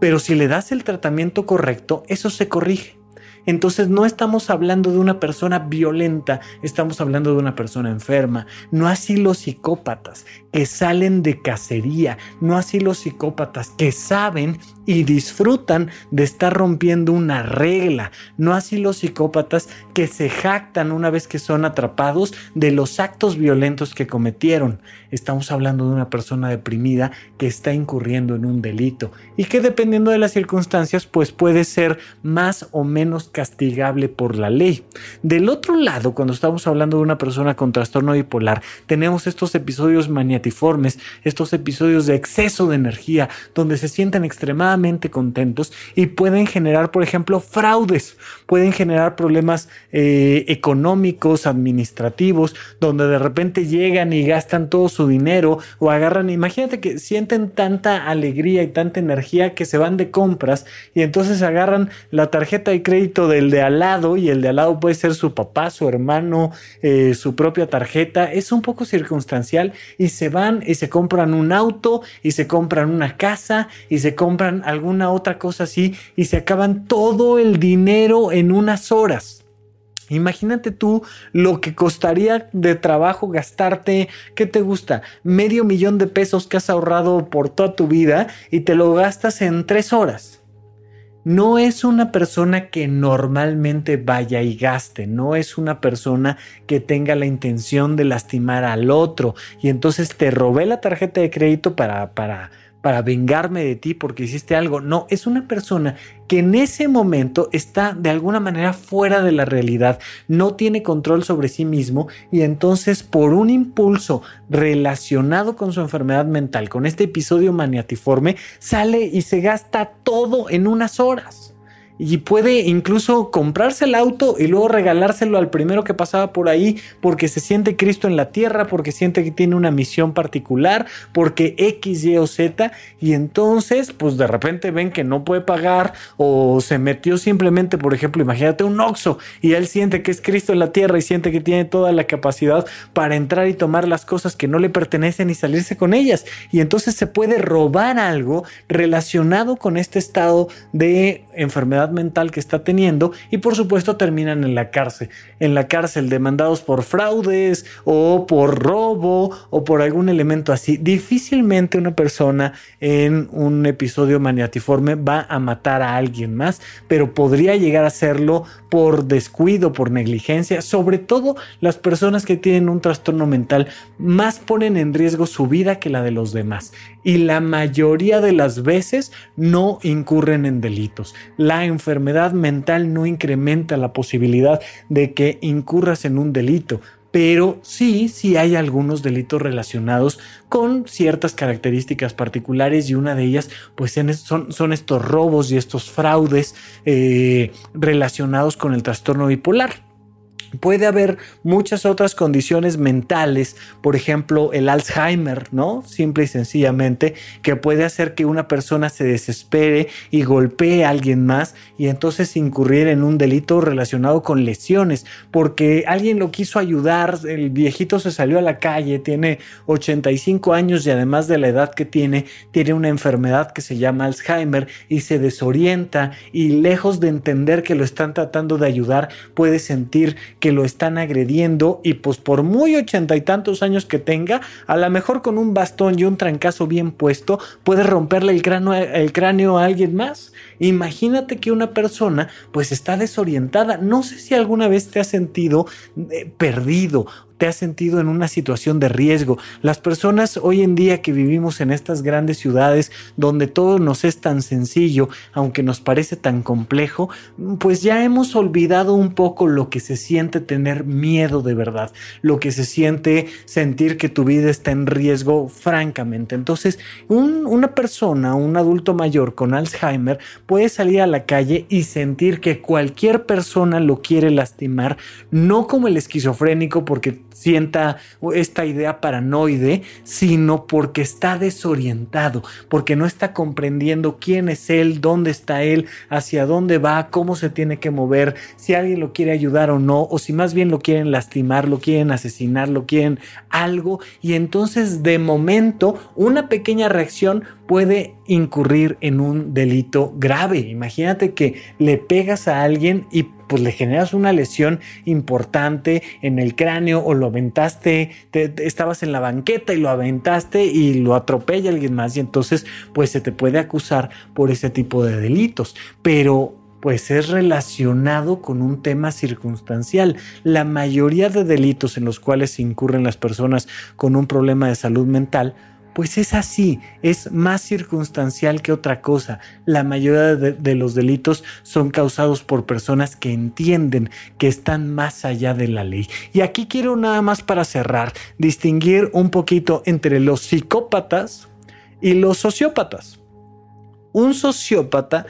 Pero si le das el tratamiento correcto, eso se corrige. Entonces no estamos hablando de una persona violenta, estamos hablando de una persona enferma. No así los psicópatas que salen de cacería, no así los psicópatas que saben y disfrutan de estar rompiendo una regla, no así los psicópatas que se jactan una vez que son atrapados de los actos violentos que cometieron. Estamos hablando de una persona deprimida que está incurriendo en un delito y que dependiendo de las circunstancias pues puede ser más o menos castigable por la ley. Del otro lado, cuando estamos hablando de una persona con trastorno bipolar, tenemos estos episodios maniatiformes, estos episodios de exceso de energía, donde se sienten extremadamente contentos y pueden generar, por ejemplo, fraudes, pueden generar problemas eh, económicos, administrativos, donde de repente llegan y gastan todo su dinero o agarran, imagínate que sienten tanta alegría y tanta energía que se van de compras y entonces agarran la tarjeta de crédito del de al lado y el de al lado puede ser su papá, su hermano, eh, su propia tarjeta. Es un poco circunstancial y se van y se compran un auto y se compran una casa y se compran alguna otra cosa así y se acaban todo el dinero en unas horas. Imagínate tú lo que costaría de trabajo gastarte, ¿qué te gusta? Medio millón de pesos que has ahorrado por toda tu vida y te lo gastas en tres horas no es una persona que normalmente vaya y gaste, no es una persona que tenga la intención de lastimar al otro y entonces te robé la tarjeta de crédito para, para, para vengarme de ti porque hiciste algo. No, es una persona que en ese momento está de alguna manera fuera de la realidad, no tiene control sobre sí mismo y entonces por un impulso relacionado con su enfermedad mental, con este episodio maniatiforme, sale y se gasta todo en unas horas y puede incluso comprarse el auto y luego regalárselo al primero que pasaba por ahí porque se siente Cristo en la tierra, porque siente que tiene una misión particular, porque X, Y o Z y entonces pues de repente ven que no puede pagar o se metió simplemente, por ejemplo, imagínate un Oxo y él siente que es Cristo en la tierra y siente que tiene toda la capacidad para entrar y tomar las cosas que no le pertenecen y salirse con ellas. Y entonces se puede robar algo relacionado con este estado de enfermedad mental que está teniendo y por supuesto terminan en la cárcel, en la cárcel demandados por fraudes o por robo o por algún elemento así. Difícilmente una persona en un episodio maniatiforme va a matar a alguien más, pero podría llegar a hacerlo por descuido, por negligencia, sobre todo las personas que tienen un trastorno mental más ponen en riesgo su vida que la de los demás y la mayoría de las veces no incurren en delitos. La enfermedad mental no incrementa la posibilidad de que incurras en un delito. pero sí, sí hay algunos delitos relacionados con ciertas características particulares y una de ellas pues son, son estos robos y estos fraudes eh, relacionados con el trastorno bipolar. Puede haber muchas otras condiciones mentales, por ejemplo el Alzheimer, ¿no? Simple y sencillamente, que puede hacer que una persona se desespere y golpee a alguien más y entonces incurrir en un delito relacionado con lesiones, porque alguien lo quiso ayudar, el viejito se salió a la calle, tiene 85 años y además de la edad que tiene, tiene una enfermedad que se llama Alzheimer y se desorienta y lejos de entender que lo están tratando de ayudar, puede sentir que lo están agrediendo y pues por muy ochenta y tantos años que tenga, a lo mejor con un bastón y un trancazo bien puesto, puede romperle el cráneo, el cráneo a alguien más. Imagínate que una persona pues está desorientada. No sé si alguna vez te has sentido eh, perdido te has sentido en una situación de riesgo. Las personas hoy en día que vivimos en estas grandes ciudades donde todo nos es tan sencillo, aunque nos parece tan complejo, pues ya hemos olvidado un poco lo que se siente tener miedo de verdad, lo que se siente sentir que tu vida está en riesgo francamente. Entonces, una persona, un adulto mayor con Alzheimer puede salir a la calle y sentir que cualquier persona lo quiere lastimar, no como el esquizofrénico porque sienta esta idea paranoide, sino porque está desorientado, porque no está comprendiendo quién es él, dónde está él, hacia dónde va, cómo se tiene que mover, si alguien lo quiere ayudar o no, o si más bien lo quieren lastimar, lo quieren asesinar, lo quieren algo, y entonces de momento una pequeña reacción puede incurrir en un delito grave. Imagínate que le pegas a alguien y pues le generas una lesión importante en el cráneo o lo aventaste, estabas en la banqueta y lo aventaste y lo atropella alguien más y entonces pues se te puede acusar por ese tipo de delitos. Pero pues es relacionado con un tema circunstancial. La mayoría de delitos en los cuales incurren las personas con un problema de salud mental pues es así, es más circunstancial que otra cosa. La mayoría de, los delitos son causados por personas que entienden que están más allá de la ley. Y aquí quiero nada más para cerrar, distinguir un poquito entre los psicópatas y los sociópatas. Un sociópata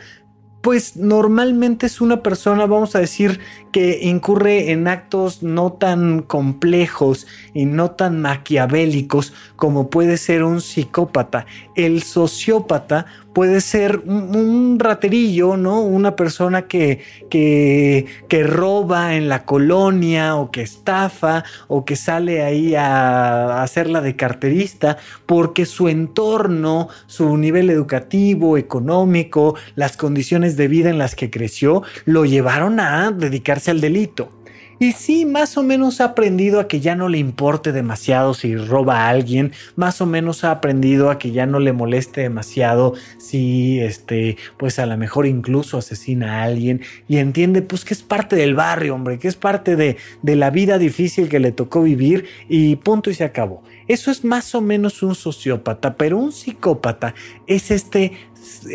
pues normalmente es una persona, vamos a decir, que incurre en actos no tan complejos y no tan maquiavélicos como puede ser un psicópata. El sociópata puede ser un, raterillo, ¿no? Una persona que, que, roba en la colonia o que estafa o que sale ahí a, a hacerla de carterista porque su entorno, su nivel educativo, económico, las condiciones de vida en las que creció, lo llevaron a dedicarse al delito. Y sí, más o menos ha aprendido a que ya no le importe demasiado si roba a alguien, más o menos ha aprendido a que ya no le moleste demasiado si, este, pues a lo mejor incluso asesina a alguien y entiende pues que es parte del barrio, hombre, que es parte de, de la vida difícil que le tocó vivir y punto y se acabó. Eso es más o menos un sociópata, pero un psicópata es este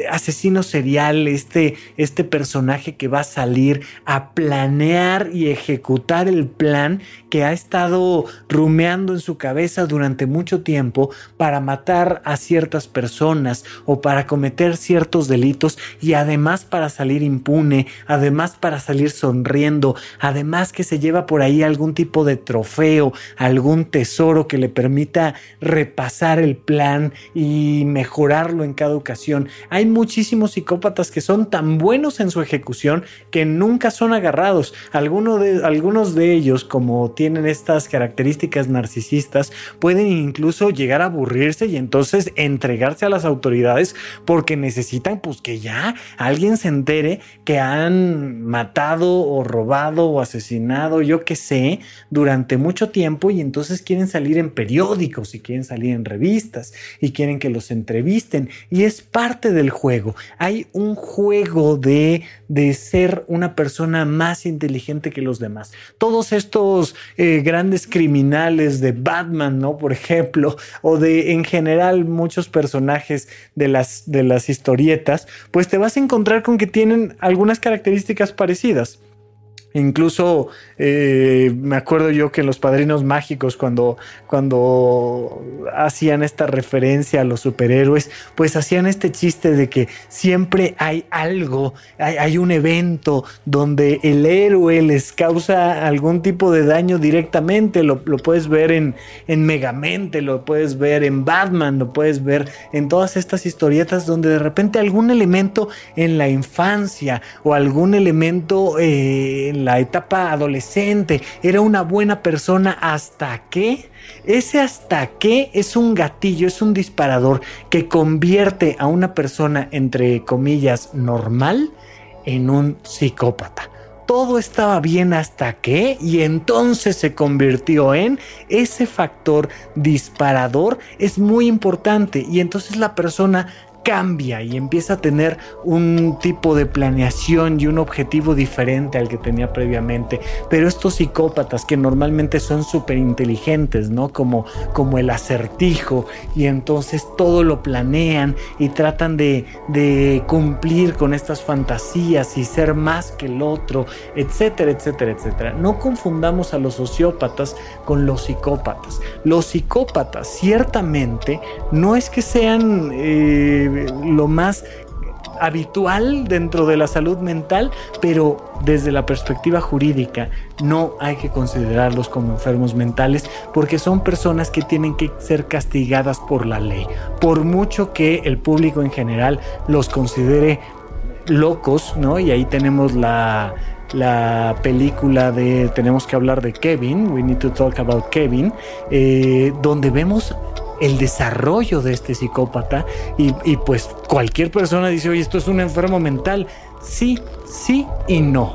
asesino serial, este, este personaje que va a salir a planear y ejecutar el plan que ha estado rumeando en su cabeza durante mucho tiempo para matar a ciertas personas o para cometer ciertos delitos y además para salir impune, además para salir sonriendo, además que se lleva por ahí algún tipo de trofeo, algún tesoro que le permita repasar el plan y mejorarlo en cada ocasión hay muchísimos psicópatas que son tan buenos en su ejecución que nunca son agarrados. Algunos de, algunos de ellos, como tienen estas características narcisistas, pueden incluso llegar a aburrirse y entonces entregarse a las autoridades porque necesitan pues que ya alguien se entere que han matado o robado o asesinado, yo qué sé, durante mucho tiempo y entonces quieren salir en periódicos y quieren salir en revistas y quieren que los entrevisten y es parte del juego. Hay un juego de, de ser una persona más inteligente que los demás. Todos estos eh, grandes criminales de Batman, ¿no? Por ejemplo, o de en general muchos personajes de las, de las historietas, pues te vas a encontrar con que tienen algunas características parecidas. Incluso eh, me acuerdo yo que en Los Padrinos Mágicos, cuando, cuando hacían esta referencia a los superhéroes, pues hacían este chiste de que siempre hay algo, hay, un evento donde el héroe les causa algún tipo de daño directamente. Lo, puedes ver en, en Megamente, lo puedes ver en Batman, lo puedes ver en todas estas historietas donde de repente algún elemento en la infancia o algún elemento eh, en la etapa adolescente, era una buena persona. Hasta que ese hasta que es un gatillo, es un disparador que convierte a una persona entre comillas normal en un psicópata. Todo estaba bien hasta que, y entonces se convirtió en ese factor disparador, es muy importante, y entonces la persona cambia y empieza a tener un tipo de planeación y un objetivo diferente al que tenía previamente. Pero estos psicópatas que normalmente son súper inteligentes, ¿no? Como, como el acertijo y entonces todo lo planean y tratan de, de cumplir con estas fantasías y ser más que el otro, etcétera, etcétera, etcétera. No confundamos a los sociópatas con los psicópatas. Los psicópatas ciertamente no es que sean... Eh, lo más habitual dentro de la salud mental, pero desde la perspectiva jurídica no hay que considerarlos como enfermos mentales porque son personas que tienen que ser castigadas por la ley. Por mucho que el público en general los considere locos, ¿no? Y ahí tenemos la, la película de Tenemos que hablar de Kevin, We Need to Talk About Kevin, eh, donde vemos el desarrollo de este psicópata y, pues cualquier persona dice, oye, esto es un enfermo mental. Sí, sí y no.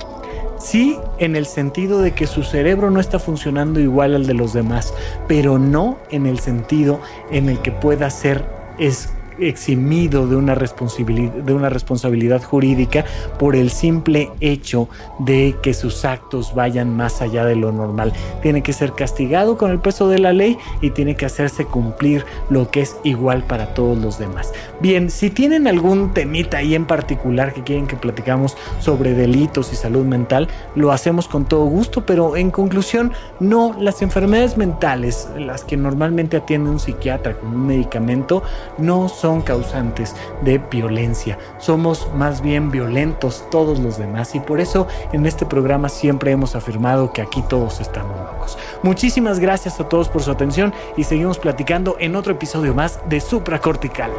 Sí, en el sentido de que su cerebro no está funcionando igual al de los demás, pero no en el sentido en el que pueda ser es eximido de una responsabilidad, de una responsabilidad jurídica por el simple hecho de que sus actos vayan más allá de lo normal. Tiene que ser castigado con el peso de la ley y tiene que hacerse cumplir lo que es igual para todos los demás. Bien, si tienen algún temita ahí en particular que quieren que platicamos sobre delitos y salud mental, lo hacemos con todo gusto, pero en conclusión, no, las enfermedades mentales, las que normalmente atiende un psiquiatra con un medicamento, no son causantes de violencia. Somos más bien violentos todos los demás y por eso en este programa siempre hemos afirmado que aquí todos estamos locos. Muchísimas gracias a todos por su atención y seguimos platicando en otro episodio más de Supracortical.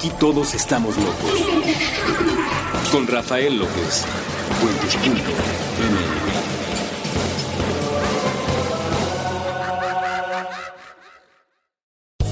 Aquí todos estamos locos. Con Rafael López.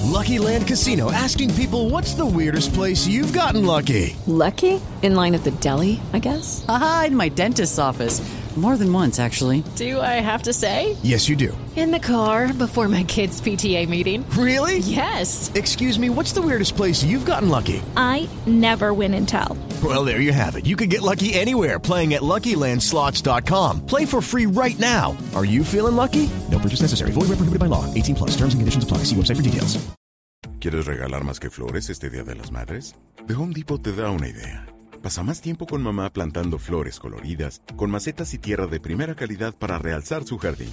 Lucky Land Casino asking people what's the weirdest place you've gotten lucky? Lucky? In line at the deli, I guess? Aha, in my dentist's office. More than once, actually. Do I have to say? Yes, you do. In the car before my kids' PTA meeting. Really? Yes. Excuse me, what's the weirdest place you've gotten lucky? I never win and tell. Well, there you have it. You can get lucky anywhere playing at LuckyLandSlots.com. Play for free right now. Are you feeling lucky? No purchase necessary. Void where prohibited by law. 18 plus. Terms and conditions apply. See website for details. ¿Quieres regalar más que flores este Día de las Madres? The Home Depot te da una idea. Pasa más tiempo con mamá plantando flores coloridas, con macetas y tierra de primera calidad para realzar su jardín.